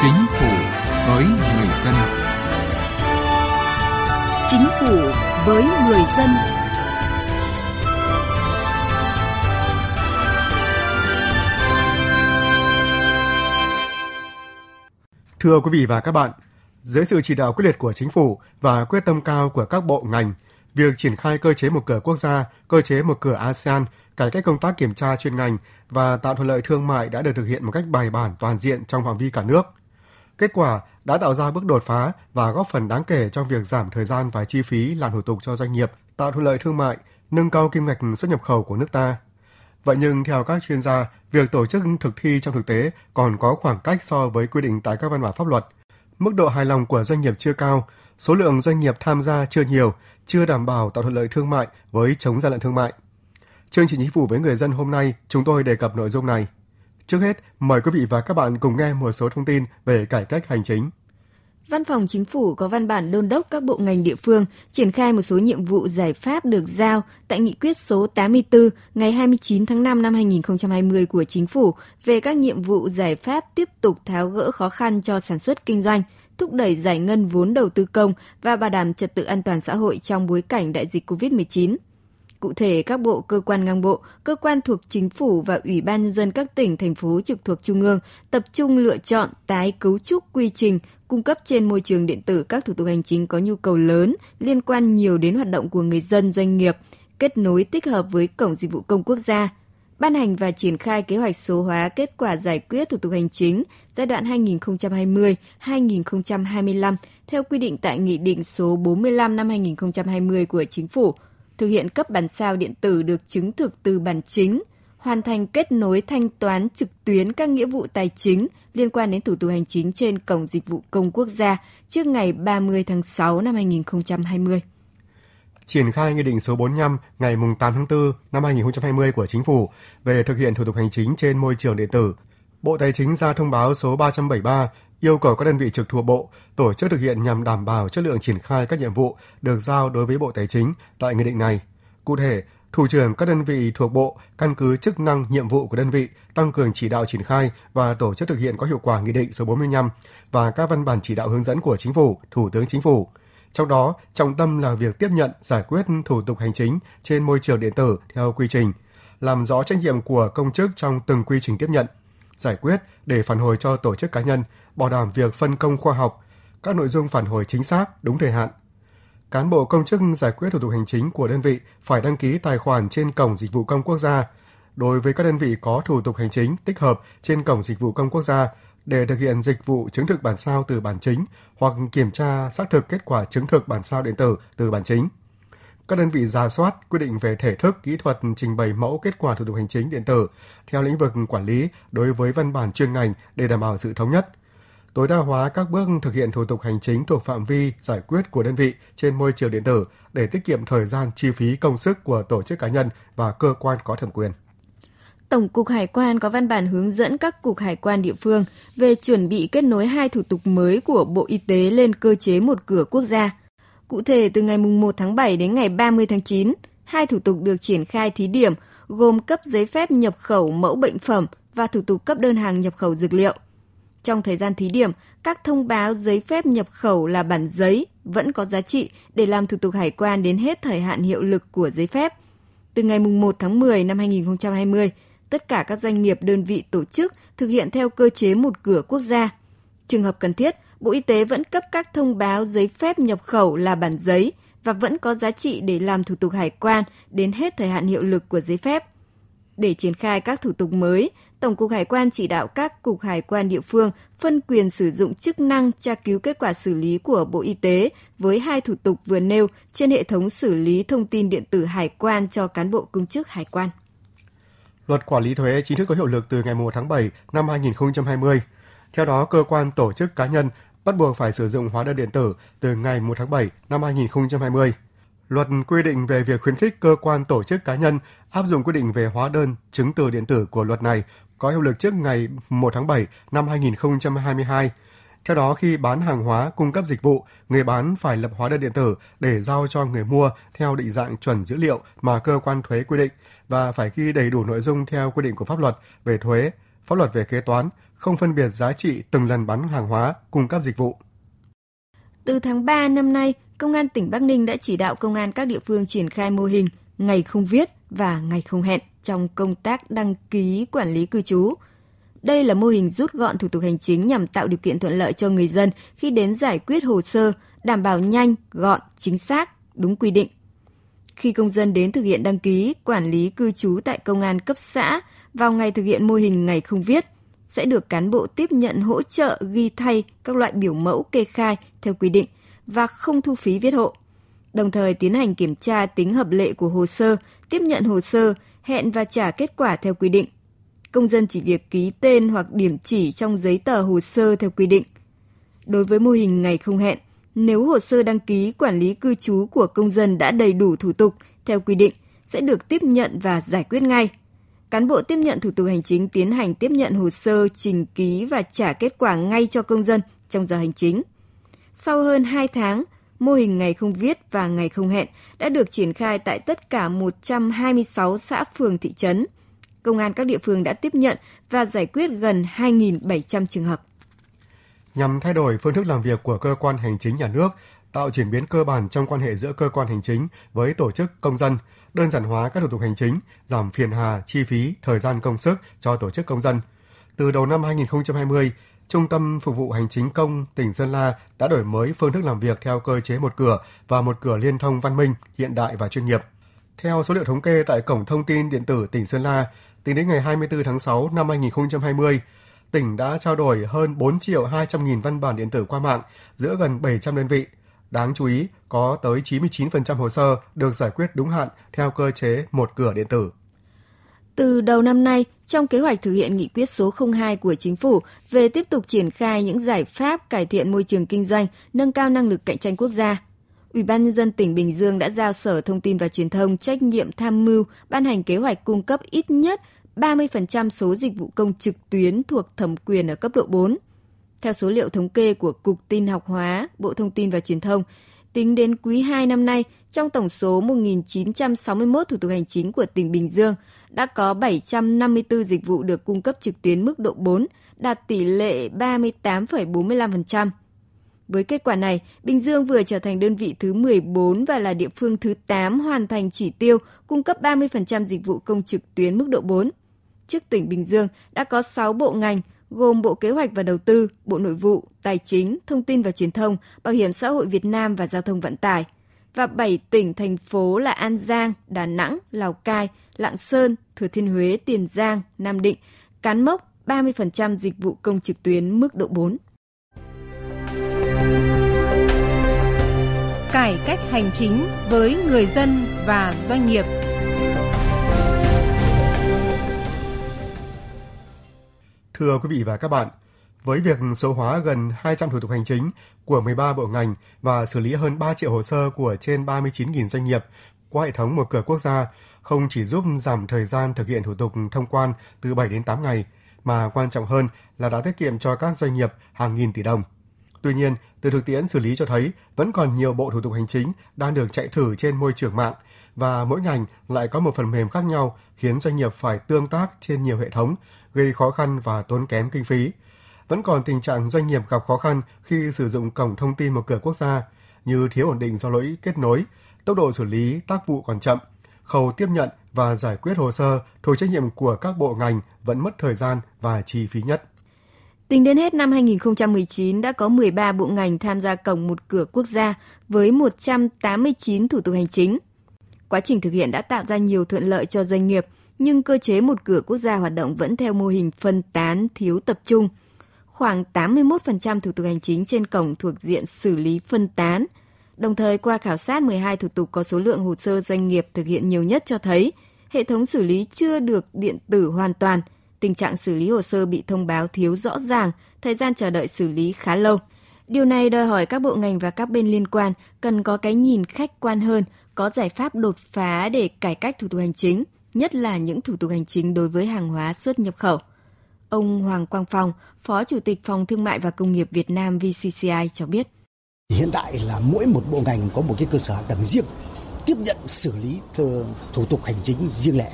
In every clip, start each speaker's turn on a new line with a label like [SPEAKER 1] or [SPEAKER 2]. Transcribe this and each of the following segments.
[SPEAKER 1] Chính phủ với người dân.
[SPEAKER 2] Chính phủ với người dân.
[SPEAKER 3] Thưa quý vị và các bạn, dưới sự chỉ đạo quyết liệt của chính phủ và quyết tâm cao của các bộ ngành, việc triển khai cơ chế một cửa quốc gia, cơ chế một cửa ASEAN, cải cách công tác kiểm tra chuyên ngành và tạo thuận lợi thương mại đã được thực hiện một cách bài bản toàn diện trong phạm vi cả nước. Kết quả đã tạo ra bước đột phá và góp phần đáng kể trong việc giảm thời gian và chi phí làm thủ tục cho doanh nghiệp, tạo thuận lợi thương mại, nâng cao kim ngạch xuất nhập khẩu của nước ta. Vậy nhưng theo các chuyên gia, việc tổ chức thực thi trong thực tế còn có khoảng cách so với quy định tại các văn bản pháp luật. Mức độ hài lòng của doanh nghiệp chưa cao, số lượng doanh nghiệp tham gia chưa nhiều, chưa đảm bảo tạo thuận lợi thương mại với chống gian lận thương mại. Chương trình chính phủ với người dân hôm nay chúng tôi đề cập nội dung này. Trước hết, mời quý vị và các bạn cùng nghe một số thông tin về cải cách hành chính.
[SPEAKER 4] Văn phòng Chính phủ có văn bản đôn đốc các bộ ngành địa phương triển khai một số nhiệm vụ giải pháp được giao tại nghị quyết số 84 ngày 29 tháng 5 năm 2020 của Chính phủ về các nhiệm vụ giải pháp tiếp tục tháo gỡ khó khăn cho sản xuất kinh doanh, thúc đẩy giải ngân vốn đầu tư công và bảo đảm trật tự an toàn xã hội trong bối cảnh đại dịch COVID-19. Cụ thể, các bộ, cơ quan ngang bộ, cơ quan thuộc chính phủ và ủy ban nhân dân các tỉnh, thành phố trực thuộc trung ương tập trung lựa chọn tái cấu trúc quy trình cung cấp trên môi trường điện tử các thủ tục hành chính có nhu cầu lớn liên quan nhiều đến hoạt động của người dân doanh nghiệp, kết nối tích hợp với Cổng Dịch vụ Công Quốc gia, ban hành và triển khai kế hoạch số hóa kết quả giải quyết thủ tục hành chính giai đoạn 2020-2025 theo quy định tại Nghị định số 45 năm 2020 của Chính phủ – thực hiện cấp bản sao điện tử được chứng thực từ bản chính, hoàn thành kết nối thanh toán trực tuyến các nghĩa vụ tài chính liên quan đến thủ tục hành chính trên Cổng Dịch vụ Công Quốc gia trước ngày 30 tháng 6 năm 2020.
[SPEAKER 3] Triển khai Nghị định số 45 ngày 8 tháng 4 năm 2020 của Chính phủ về thực hiện thủ tục hành chính trên môi trường điện tử, Bộ Tài chính ra thông báo số 373 yêu cầu các đơn vị trực thuộc Bộ tổ chức thực hiện nhằm đảm bảo chất lượng triển khai các nhiệm vụ được giao đối với Bộ Tài chính tại nghị định này. Cụ thể, thủ trưởng các đơn vị thuộc Bộ căn cứ chức năng nhiệm vụ của đơn vị tăng cường chỉ đạo triển khai và tổ chức thực hiện có hiệu quả nghị định số 45 và các văn bản chỉ đạo hướng dẫn của Chính phủ, Thủ tướng Chính phủ. Trong đó, trọng tâm là việc tiếp nhận, giải quyết thủ tục hành chính trên môi trường điện tử theo quy trình, làm rõ trách nhiệm của công chức trong từng quy trình tiếp nhận, giải quyết để phản hồi cho tổ chức cá nhân, bảo đảm việc phân công khoa học, các nội dung phản hồi chính xác, đúng thời hạn. Cán bộ công chức giải quyết thủ tục hành chính của đơn vị phải đăng ký tài khoản trên cổng dịch vụ công quốc gia. Đối với các đơn vị có thủ tục hành chính tích hợp trên cổng dịch vụ công quốc gia để thực hiện dịch vụ chứng thực bản sao từ bản chính hoặc kiểm tra xác thực kết quả chứng thực bản sao điện tử từ bản chính các đơn vị ra soát quy định về thể thức kỹ thuật trình bày mẫu kết quả thủ tục hành chính điện tử theo lĩnh vực quản lý đối với văn bản chuyên ngành để đảm bảo sự thống nhất tối đa hóa các bước thực hiện thủ tục hành chính thuộc phạm vi giải quyết của đơn vị trên môi trường điện tử để tiết kiệm thời gian, chi phí, công sức của tổ chức cá nhân và cơ quan có thẩm quyền.
[SPEAKER 4] Tổng cục Hải quan có văn bản hướng dẫn các cục hải quan địa phương về chuẩn bị kết nối hai thủ tục mới của Bộ Y tế lên cơ chế một cửa quốc gia – Cụ thể, từ ngày 1 tháng 7 đến ngày 30 tháng 9, hai thủ tục được triển khai thí điểm gồm cấp giấy phép nhập khẩu mẫu bệnh phẩm và thủ tục cấp đơn hàng nhập khẩu dược liệu. Trong thời gian thí điểm, các thông báo giấy phép nhập khẩu là bản giấy vẫn có giá trị để làm thủ tục hải quan đến hết thời hạn hiệu lực của giấy phép. Từ ngày 1 tháng 10 năm 2020, tất cả các doanh nghiệp đơn vị tổ chức thực hiện theo cơ chế một cửa quốc gia. Trường hợp cần thiết, Bộ Y tế vẫn cấp các thông báo giấy phép nhập khẩu là bản giấy và vẫn có giá trị để làm thủ tục hải quan đến hết thời hạn hiệu lực của giấy phép. Để triển khai các thủ tục mới, Tổng cục Hải quan chỉ đạo các cục hải quan địa phương phân quyền sử dụng chức năng tra cứu kết quả xử lý của Bộ Y tế với hai thủ tục vừa nêu trên hệ thống xử lý thông tin điện tử hải quan cho cán bộ công chức hải quan.
[SPEAKER 3] Luật quản lý thuế chính thức có hiệu lực từ ngày 1 tháng 7 năm 2020. Theo đó, cơ quan tổ chức cá nhân bắt buộc phải sử dụng hóa đơn điện tử từ ngày 1 tháng 7 năm 2020. Luật quy định về việc khuyến khích cơ quan tổ chức cá nhân áp dụng quy định về hóa đơn chứng từ điện tử của luật này có hiệu lực trước ngày 1 tháng 7 năm 2022. Theo đó, khi bán hàng hóa cung cấp dịch vụ, người bán phải lập hóa đơn điện tử để giao cho người mua theo định dạng chuẩn dữ liệu mà cơ quan thuế quy định và phải ghi đầy đủ nội dung theo quy định của pháp luật về thuế, pháp luật về kế toán, không phân biệt giá trị từng lần bán hàng hóa, cung cấp dịch vụ.
[SPEAKER 4] Từ tháng 3 năm nay, Công an tỉnh Bắc Ninh đã chỉ đạo công an các địa phương triển khai mô hình ngày không viết và ngày không hẹn trong công tác đăng ký quản lý cư trú. Đây là mô hình rút gọn thủ tục hành chính nhằm tạo điều kiện thuận lợi cho người dân khi đến giải quyết hồ sơ, đảm bảo nhanh, gọn, chính xác, đúng quy định. Khi công dân đến thực hiện đăng ký quản lý cư trú tại công an cấp xã vào ngày thực hiện mô hình ngày không viết, sẽ được cán bộ tiếp nhận hỗ trợ ghi thay các loại biểu mẫu kê khai theo quy định và không thu phí viết hộ. Đồng thời tiến hành kiểm tra tính hợp lệ của hồ sơ, tiếp nhận hồ sơ, hẹn và trả kết quả theo quy định. Công dân chỉ việc ký tên hoặc điểm chỉ trong giấy tờ hồ sơ theo quy định. Đối với mô hình ngày không hẹn, nếu hồ sơ đăng ký quản lý cư trú của công dân đã đầy đủ thủ tục theo quy định, sẽ được tiếp nhận và giải quyết ngay. Cán bộ tiếp nhận thủ tục hành chính tiến hành tiếp nhận hồ sơ, trình ký và trả kết quả ngay cho công dân trong giờ hành chính. Sau hơn 2 tháng, mô hình ngày không viết và ngày không hẹn đã được triển khai tại tất cả 126 xã phường thị trấn. Công an các địa phương đã tiếp nhận và giải quyết gần 2.700 trường hợp.
[SPEAKER 3] Nhằm thay đổi phương thức làm việc của cơ quan hành chính nhà nước, tạo chuyển biến cơ bản trong quan hệ giữa cơ quan hành chính với tổ chức công dân, đơn giản hóa các thủ tục hành chính, giảm phiền hà, chi phí, thời gian công sức cho tổ chức công dân. Từ đầu năm 2020, Trung tâm Phục vụ Hành chính công tỉnh Sơn La đã đổi mới phương thức làm việc theo cơ chế một cửa và một cửa liên thông văn minh, hiện đại và chuyên nghiệp. Theo số liệu thống kê tại Cổng Thông tin Điện tử tỉnh Sơn La, tính đến ngày 24 tháng 6 năm 2020, tỉnh đã trao đổi hơn 4 triệu 200 nghìn văn bản điện tử qua mạng giữa gần 700 đơn vị. Đáng chú ý, có tới 99% hồ sơ được giải quyết đúng hạn theo cơ chế một cửa điện tử.
[SPEAKER 4] Từ đầu năm nay, trong kế hoạch thực hiện nghị quyết số 02 của chính phủ về tiếp tục triển khai những giải pháp cải thiện môi trường kinh doanh, nâng cao năng lực cạnh tranh quốc gia, Ủy ban nhân dân tỉnh Bình Dương đã giao Sở Thông tin và Truyền thông trách nhiệm tham mưu ban hành kế hoạch cung cấp ít nhất 30% số dịch vụ công trực tuyến thuộc thẩm quyền ở cấp độ 4. Theo số liệu thống kê của Cục Tin học hóa, Bộ Thông tin và Truyền thông, tính đến quý 2 năm nay, trong tổng số 1.961 thủ tục hành chính của tỉnh Bình Dương, đã có 754 dịch vụ được cung cấp trực tuyến mức độ 4, đạt tỷ lệ 38,45%. Với kết quả này, Bình Dương vừa trở thành đơn vị thứ 14 và là địa phương thứ 8 hoàn thành chỉ tiêu cung cấp 30% dịch vụ công trực tuyến mức độ 4. Trước tỉnh Bình Dương đã có 6 bộ ngành gồm Bộ Kế hoạch và Đầu tư, Bộ Nội vụ, Tài chính, Thông tin và Truyền thông, Bảo hiểm xã hội Việt Nam và Giao thông vận tải và 7 tỉnh thành phố là An Giang, Đà Nẵng, Lào Cai, Lạng Sơn, Thừa Thiên Huế, Tiền Giang, Nam Định cán mốc 30% dịch vụ công trực tuyến mức độ 4.
[SPEAKER 2] Cải cách hành chính với người dân và doanh nghiệp.
[SPEAKER 3] Thưa quý vị và các bạn, với việc số hóa gần 200 thủ tục hành chính của 13 bộ ngành và xử lý hơn 3 triệu hồ sơ của trên 39.000 doanh nghiệp qua hệ thống một cửa quốc gia, không chỉ giúp giảm thời gian thực hiện thủ tục thông quan từ 7 đến 8 ngày, mà quan trọng hơn là đã tiết kiệm cho các doanh nghiệp hàng nghìn tỷ đồng. Tuy nhiên, từ thực tiễn xử lý cho thấy vẫn còn nhiều bộ thủ tục hành chính đang được chạy thử trên môi trường mạng và mỗi ngành lại có một phần mềm khác nhau khiến doanh nghiệp phải tương tác trên nhiều hệ thống, gây khó khăn và tốn kém kinh phí. Vẫn còn tình trạng doanh nghiệp gặp khó khăn khi sử dụng cổng thông tin một cửa quốc gia như thiếu ổn định do lỗi kết nối, tốc độ xử lý tác vụ còn chậm, khâu tiếp nhận và giải quyết hồ sơ thuộc trách nhiệm của các bộ ngành vẫn mất thời gian và chi phí nhất.
[SPEAKER 4] Tính đến hết năm 2019 đã có 13 bộ ngành tham gia cổng một cửa quốc gia với 189 thủ tục hành chính. Quá trình thực hiện đã tạo ra nhiều thuận lợi cho doanh nghiệp, nhưng cơ chế một cửa quốc gia hoạt động vẫn theo mô hình phân tán, thiếu tập trung. Khoảng 81% thủ tục hành chính trên cổng thuộc diện xử lý phân tán. Đồng thời, qua khảo sát 12 thủ tục có số lượng hồ sơ doanh nghiệp thực hiện nhiều nhất cho thấy, hệ thống xử lý chưa được điện tử hoàn toàn – tình trạng xử lý hồ sơ bị thông báo thiếu rõ ràng, thời gian chờ đợi xử lý khá lâu. Điều này đòi hỏi các bộ ngành và các bên liên quan cần có cái nhìn khách quan hơn, có giải pháp đột phá để cải cách thủ tục hành chính, nhất là những thủ tục hành chính đối với hàng hóa xuất nhập khẩu. Ông Hoàng Quang Phong, Phó Chủ tịch Phòng Thương mại và Công nghiệp Việt Nam VCCI cho biết.
[SPEAKER 5] Hiện tại là mỗi một bộ ngành có một cái cơ sở hạ tầng riêng, tiếp nhận xử lý thủ tục hành chính riêng lẻ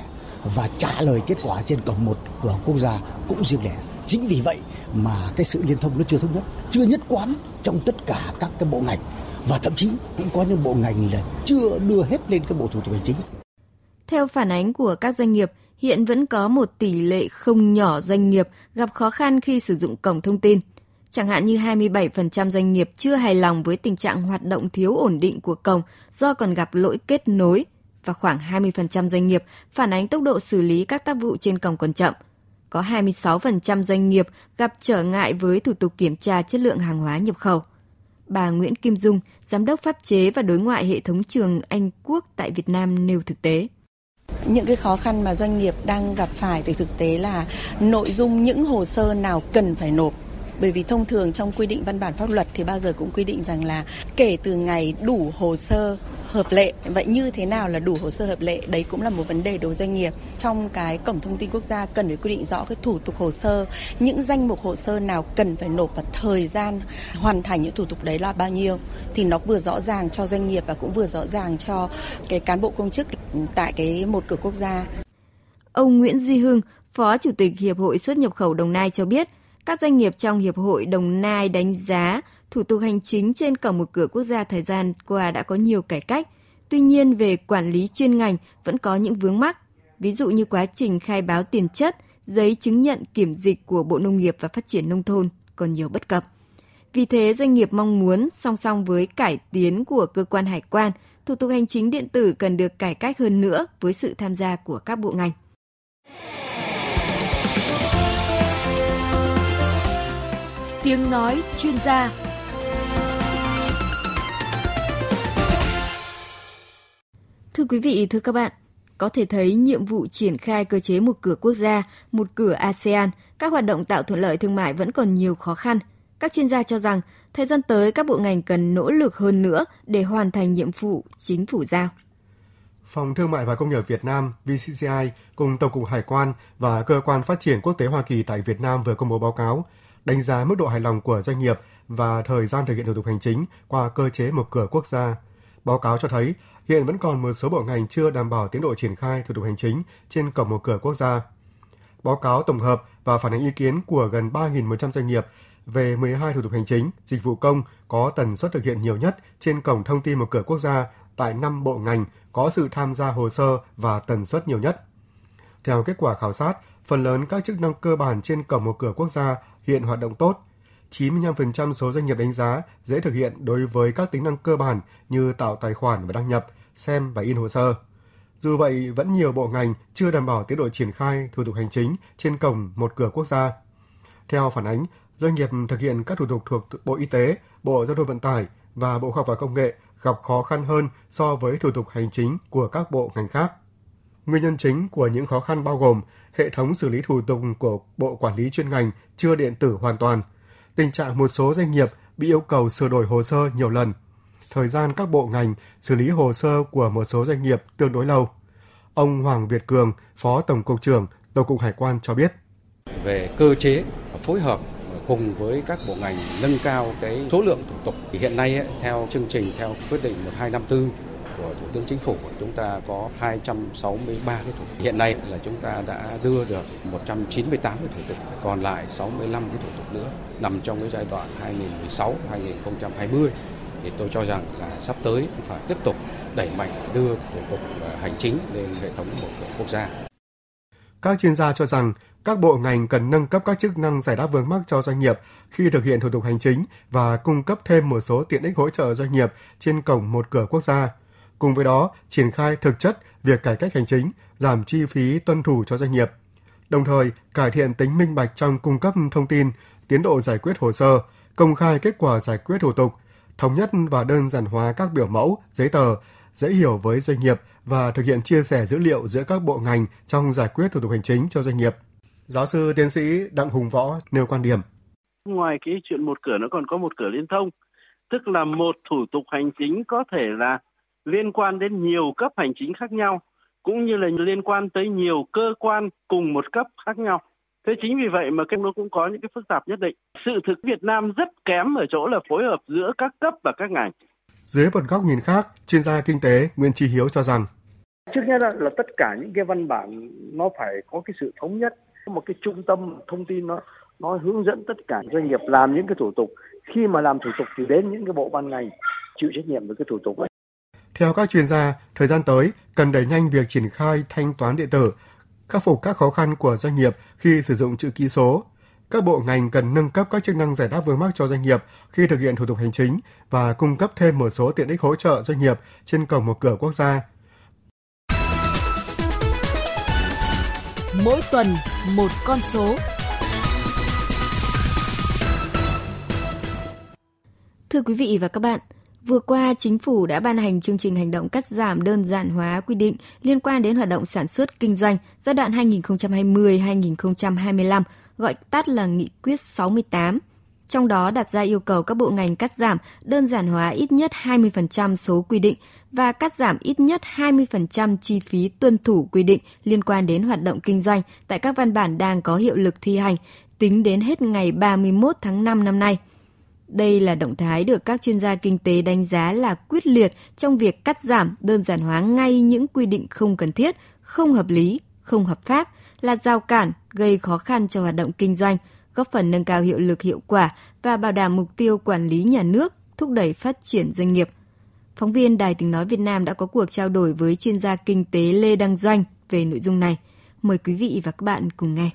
[SPEAKER 5] và trả lời kết quả trên cổng một cửa quốc gia cũng riêng lẻ. Chính vì vậy mà cái sự liên thông nó chưa thống nhất, chưa nhất quán trong tất cả các cái bộ ngành và thậm chí cũng có những bộ ngành là chưa đưa hết lên cái bộ thủ tục hành chính.
[SPEAKER 4] Theo phản ánh của các doanh nghiệp, hiện vẫn có một tỷ lệ không nhỏ doanh nghiệp gặp khó khăn khi sử dụng cổng thông tin. Chẳng hạn như 27% doanh nghiệp chưa hài lòng với tình trạng hoạt động thiếu ổn định của cổng do còn gặp lỗi kết nối và khoảng 20% doanh nghiệp phản ánh tốc độ xử lý các tác vụ trên cổng còn chậm. Có 26% doanh nghiệp gặp trở ngại với thủ tục kiểm tra chất lượng hàng hóa nhập khẩu. Bà Nguyễn Kim Dung, Giám đốc pháp chế và đối ngoại hệ thống trường Anh Quốc tại Việt Nam nêu thực tế.
[SPEAKER 6] Những cái khó khăn mà doanh nghiệp đang gặp phải thì thực tế là nội dung những hồ sơ nào cần phải nộp bởi vì thông thường trong quy định văn bản pháp luật thì bao giờ cũng quy định rằng là kể từ ngày đủ hồ sơ hợp lệ. Vậy như thế nào là đủ hồ sơ hợp lệ? Đấy cũng là một vấn đề đối doanh nghiệp. Trong cái cổng thông tin quốc gia cần phải quy định rõ cái thủ tục hồ sơ. Những danh mục hồ sơ nào cần phải nộp và thời gian hoàn thành những thủ tục đấy là bao nhiêu? Thì nó vừa rõ ràng cho doanh nghiệp và cũng vừa rõ ràng cho cái cán bộ công chức tại cái một cửa quốc gia.
[SPEAKER 4] Ông Nguyễn Duy Hưng, Phó Chủ tịch Hiệp hội xuất nhập khẩu Đồng Nai cho biết, các doanh nghiệp trong Hiệp hội Đồng Nai đánh giá thủ tục hành chính trên cổng một cửa quốc gia thời gian qua đã có nhiều cải cách. Tuy nhiên, về quản lý chuyên ngành vẫn có những vướng mắc, ví dụ như quá trình khai báo tiền chất, giấy chứng nhận kiểm dịch của Bộ Nông nghiệp và Phát triển Nông thôn còn nhiều bất cập. Vì thế, doanh nghiệp mong muốn song song với cải tiến của cơ quan hải quan, thủ tục hành chính điện tử cần được cải cách hơn nữa với sự tham gia của các bộ ngành.
[SPEAKER 2] Tiếng nói chuyên gia
[SPEAKER 4] Thưa quý vị, thưa các bạn, có thể thấy nhiệm vụ triển khai cơ chế một cửa quốc gia, một cửa ASEAN, các hoạt động tạo thuận lợi thương mại vẫn còn nhiều khó khăn. Các chuyên gia cho rằng, thời gian tới các bộ ngành cần nỗ lực hơn nữa để hoàn thành nhiệm vụ chính phủ giao.
[SPEAKER 3] Phòng Thương mại và Công nghiệp Việt Nam VCCI cùng Tổng cục Hải quan và Cơ quan Phát triển Quốc tế Hoa Kỳ tại Việt Nam vừa công bố báo cáo đánh giá mức độ hài lòng của doanh nghiệp và thời gian thực hiện thủ tục hành chính qua cơ chế một cửa quốc gia. Báo cáo cho thấy hiện vẫn còn một số bộ ngành chưa đảm bảo tiến độ triển khai thủ tục hành chính trên cổng một cửa quốc gia. Báo cáo tổng hợp và phản ánh ý kiến của gần 3.100 doanh nghiệp về 12 thủ tục hành chính, dịch vụ công có tần suất thực hiện nhiều nhất trên cổng thông tin một cửa quốc gia tại 5 bộ ngành có sự tham gia hồ sơ và tần suất nhiều nhất. Theo kết quả khảo sát, phần lớn các chức năng cơ bản trên cổng một cửa quốc gia hiện hoạt động tốt. 95% số doanh nghiệp đánh giá dễ thực hiện đối với các tính năng cơ bản như tạo tài khoản và đăng nhập, xem và in hồ sơ. Dù vậy, vẫn nhiều bộ ngành chưa đảm bảo tiến độ triển khai thủ tục hành chính trên cổng một cửa quốc gia. Theo phản ánh, doanh nghiệp thực hiện các thủ tục thuộc Bộ Y tế, Bộ Giao thông Vận tải và Bộ Khoa học và Công nghệ gặp khó khăn hơn so với thủ tục hành chính của các bộ ngành khác. Nguyên nhân chính của những khó khăn bao gồm hệ thống xử lý thủ tục của Bộ Quản lý chuyên ngành chưa điện tử hoàn toàn, tình trạng một số doanh nghiệp bị yêu cầu sửa đổi hồ sơ nhiều lần, thời gian các bộ ngành xử lý hồ sơ của một số doanh nghiệp tương đối lâu. Ông Hoàng Việt Cường, Phó Tổng cục trưởng Tổng cục Hải quan cho biết.
[SPEAKER 7] Về cơ chế phối hợp cùng với các bộ ngành nâng cao cái số lượng thủ tục. Hiện nay ấy, theo chương trình theo quyết định 1254 của Thủ tướng Chính phủ chúng ta có 263 cái thủ tục. Hiện nay là chúng ta đã đưa được 198 cái thủ tục, còn lại 65 cái thủ tục nữa nằm trong cái giai đoạn 2016-2020 thì tôi cho rằng là sắp tới phải tiếp tục đẩy mạnh đưa thủ tục à, hành chính lên hệ thống một cửa quốc gia.
[SPEAKER 3] Các chuyên gia cho rằng các bộ ngành cần nâng cấp các chức năng giải đáp vướng mắc cho doanh nghiệp khi thực hiện thủ tục hành chính và cung cấp thêm một số tiện ích hỗ trợ doanh nghiệp trên cổng một cửa quốc gia. Cùng với đó, triển khai thực chất việc cải cách hành chính, giảm chi phí tuân thủ cho doanh nghiệp. Đồng thời, cải thiện tính minh bạch trong cung cấp thông tin, tiến độ giải quyết hồ sơ, công khai kết quả giải quyết thủ tục, thống nhất và đơn giản hóa các biểu mẫu, giấy tờ, dễ hiểu với doanh nghiệp và thực hiện chia sẻ dữ liệu giữa các bộ ngành trong giải quyết thủ tục hành chính cho doanh nghiệp. Giáo sư tiến sĩ Đặng Hùng Võ nêu quan điểm.
[SPEAKER 8] Ngoài cái chuyện một cửa nó còn có một cửa liên thông, tức là một thủ tục hành chính có thể là liên quan đến nhiều cấp hành chính khác nhau, cũng như là liên quan tới nhiều cơ quan cùng một cấp khác nhau. Thế chính vì vậy mà cái nó cũng có những cái phức tạp nhất định. Sự thực Việt Nam rất kém ở chỗ là phối hợp giữa các cấp và các ngành.
[SPEAKER 3] Dưới một góc nhìn khác, chuyên gia kinh tế Nguyễn Trí Hiếu cho rằng
[SPEAKER 9] Trước nhất là, là tất cả những cái văn bản nó phải có cái sự thống nhất, một cái trung tâm thông tin nó nó hướng dẫn tất cả doanh nghiệp làm những cái thủ tục. Khi mà làm thủ tục thì đến những cái bộ ban ngành chịu trách nhiệm với cái thủ tục ấy.
[SPEAKER 3] Theo các chuyên gia, thời gian tới cần đẩy nhanh việc triển khai thanh toán điện tử, khắc phục các khó khăn của doanh nghiệp khi sử dụng chữ ký số. Các bộ ngành cần nâng cấp các chức năng giải đáp vướng mắc cho doanh nghiệp khi thực hiện thủ tục hành chính và cung cấp thêm một số tiện ích hỗ trợ doanh nghiệp trên cổng một cửa quốc gia.
[SPEAKER 2] Mỗi tuần một con số.
[SPEAKER 4] Thưa quý vị và các bạn, Vừa qua, Chính phủ đã ban hành chương trình hành động cắt giảm đơn giản hóa quy định liên quan đến hoạt động sản xuất kinh doanh giai đoạn 2020-2025, gọi tắt là Nghị quyết 68. Trong đó đặt ra yêu cầu các bộ ngành cắt giảm đơn giản hóa ít nhất 20% số quy định và cắt giảm ít nhất 20% chi phí tuân thủ quy định liên quan đến hoạt động kinh doanh tại các văn bản đang có hiệu lực thi hành tính đến hết ngày 31 tháng 5 năm nay – đây là động thái được các chuyên gia kinh tế đánh giá là quyết liệt trong việc cắt giảm, đơn giản hóa ngay những quy định không cần thiết, không hợp lý, không hợp pháp, là giao cản, gây khó khăn cho hoạt động kinh doanh, góp phần nâng cao hiệu lực hiệu quả và bảo đảm mục tiêu quản lý nhà nước, thúc đẩy phát triển doanh nghiệp. Phóng viên Đài Tiếng Nói Việt Nam đã có cuộc trao đổi với chuyên gia kinh tế Lê Đăng Doanh về nội dung này. Mời quý vị và các bạn cùng nghe.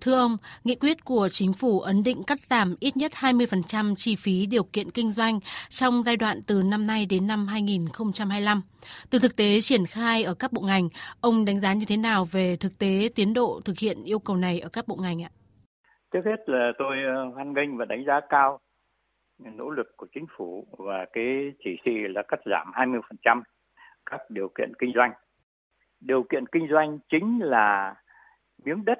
[SPEAKER 10] Thưa ông, nghị quyết của chính phủ ấn định cắt giảm ít nhất 20% chi phí điều kiện kinh doanh trong giai đoạn từ năm nay đến năm 2025. Từ thực tế triển khai ở các bộ ngành, ông đánh giá như thế nào về thực tế tiến độ thực hiện yêu cầu này ở các bộ ngành ạ?
[SPEAKER 11] Trước hết là tôi ờ, hoan nghênh và đánh giá cao nỗ lực của chính phủ và cái chỉ thị là cắt giảm 20% các điều kiện kinh doanh. Điều kiện kinh doanh chính là miếng đất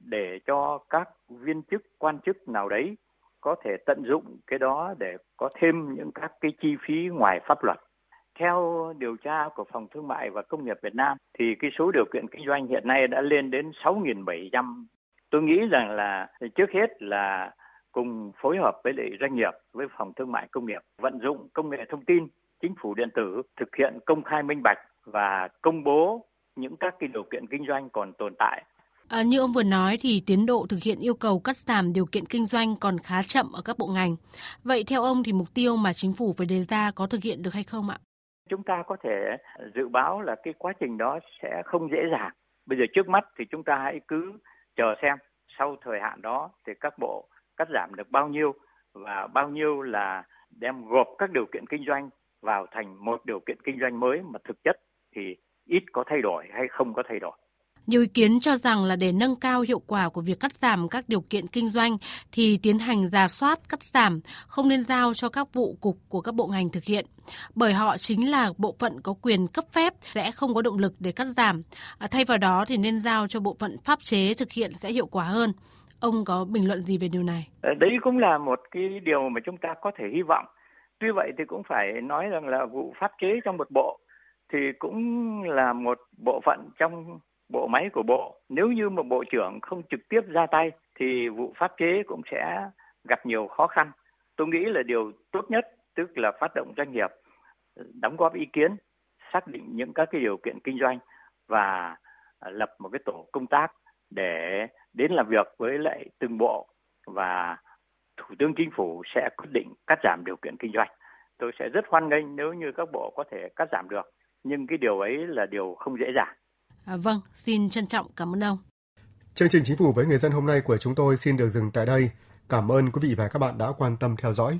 [SPEAKER 11] để cho các viên chức quan chức nào đấy có thể tận dụng cái đó để có thêm những các cái chi phí ngoài pháp luật. Theo điều tra của Phòng Thương mại và Công nghiệp Việt Nam thì cái số điều kiện kinh doanh hiện nay đã lên đến 6.700. Tôi nghĩ rằng là trước hết là cùng phối hợp với lại doanh nghiệp, với Phòng Thương mại Công nghiệp, vận dụng công nghệ thông tin, chính phủ điện tử, thực hiện công khai minh bạch và công bố những các cái điều kiện kinh doanh còn tồn tại
[SPEAKER 10] À, như ông vừa nói thì tiến độ thực hiện yêu cầu cắt giảm điều kiện kinh doanh còn khá chậm ở các bộ ngành. Vậy theo ông thì mục tiêu mà chính phủ phải đề ra có thực hiện được hay không ạ?
[SPEAKER 11] Chúng ta có thể dự báo là cái quá trình đó sẽ không dễ dàng. Bây giờ trước mắt thì chúng ta hãy cứ chờ xem sau thời hạn đó thì các bộ cắt giảm được bao nhiêu và bao nhiêu là đem gộp các điều kiện kinh doanh vào thành một điều kiện kinh doanh mới mà thực chất thì ít có thay đổi hay không có thay đổi.
[SPEAKER 10] Nhiều ý kiến cho rằng là để nâng cao hiệu quả của việc cắt giảm các điều kiện kinh doanh thì tiến hành giả soát cắt giảm không nên giao cho các vụ cục của các bộ ngành thực hiện, bởi họ chính là bộ phận có quyền cấp phép sẽ không có động lực để cắt giảm. À, thay vào đó thì nên giao cho bộ phận pháp chế thực hiện sẽ hiệu quả hơn. Ông có bình luận gì về điều này?
[SPEAKER 11] Ờ, đấy cũng là một cái điều mà chúng ta có thể hy vọng. Tuy vậy thì cũng phải nói rằng là vụ pháp chế trong một bộ thì cũng là một bộ phận trong bộ máy của bộ. Nếu như một bộ trưởng không trực tiếp ra tay, thì vụ pháp chế cũng sẽ gặp nhiều khó khăn. Tôi nghĩ là điều tốt nhất, tức là phát động doanh nghiệp, đóng góp ý kiến, xác định những các cái điều kiện kinh doanh và lập một cái tổ công tác để đến làm việc với lại từng bộ và thủ tướng chính phủ sẽ quyết định cắt giảm điều kiện kinh doanh. Tôi sẽ rất hoan nghênh nếu như các bộ có thể cắt giảm được, nhưng cái điều ấy là điều không dễ dàng.
[SPEAKER 10] À, vâng, xin trân trọng cảm ơn ông.
[SPEAKER 3] Chương trình Chính phủ với người dân hôm nay của chúng tôi xin được dừng tại đây. Cảm ơn quý vị và các bạn đã quan tâm theo dõi.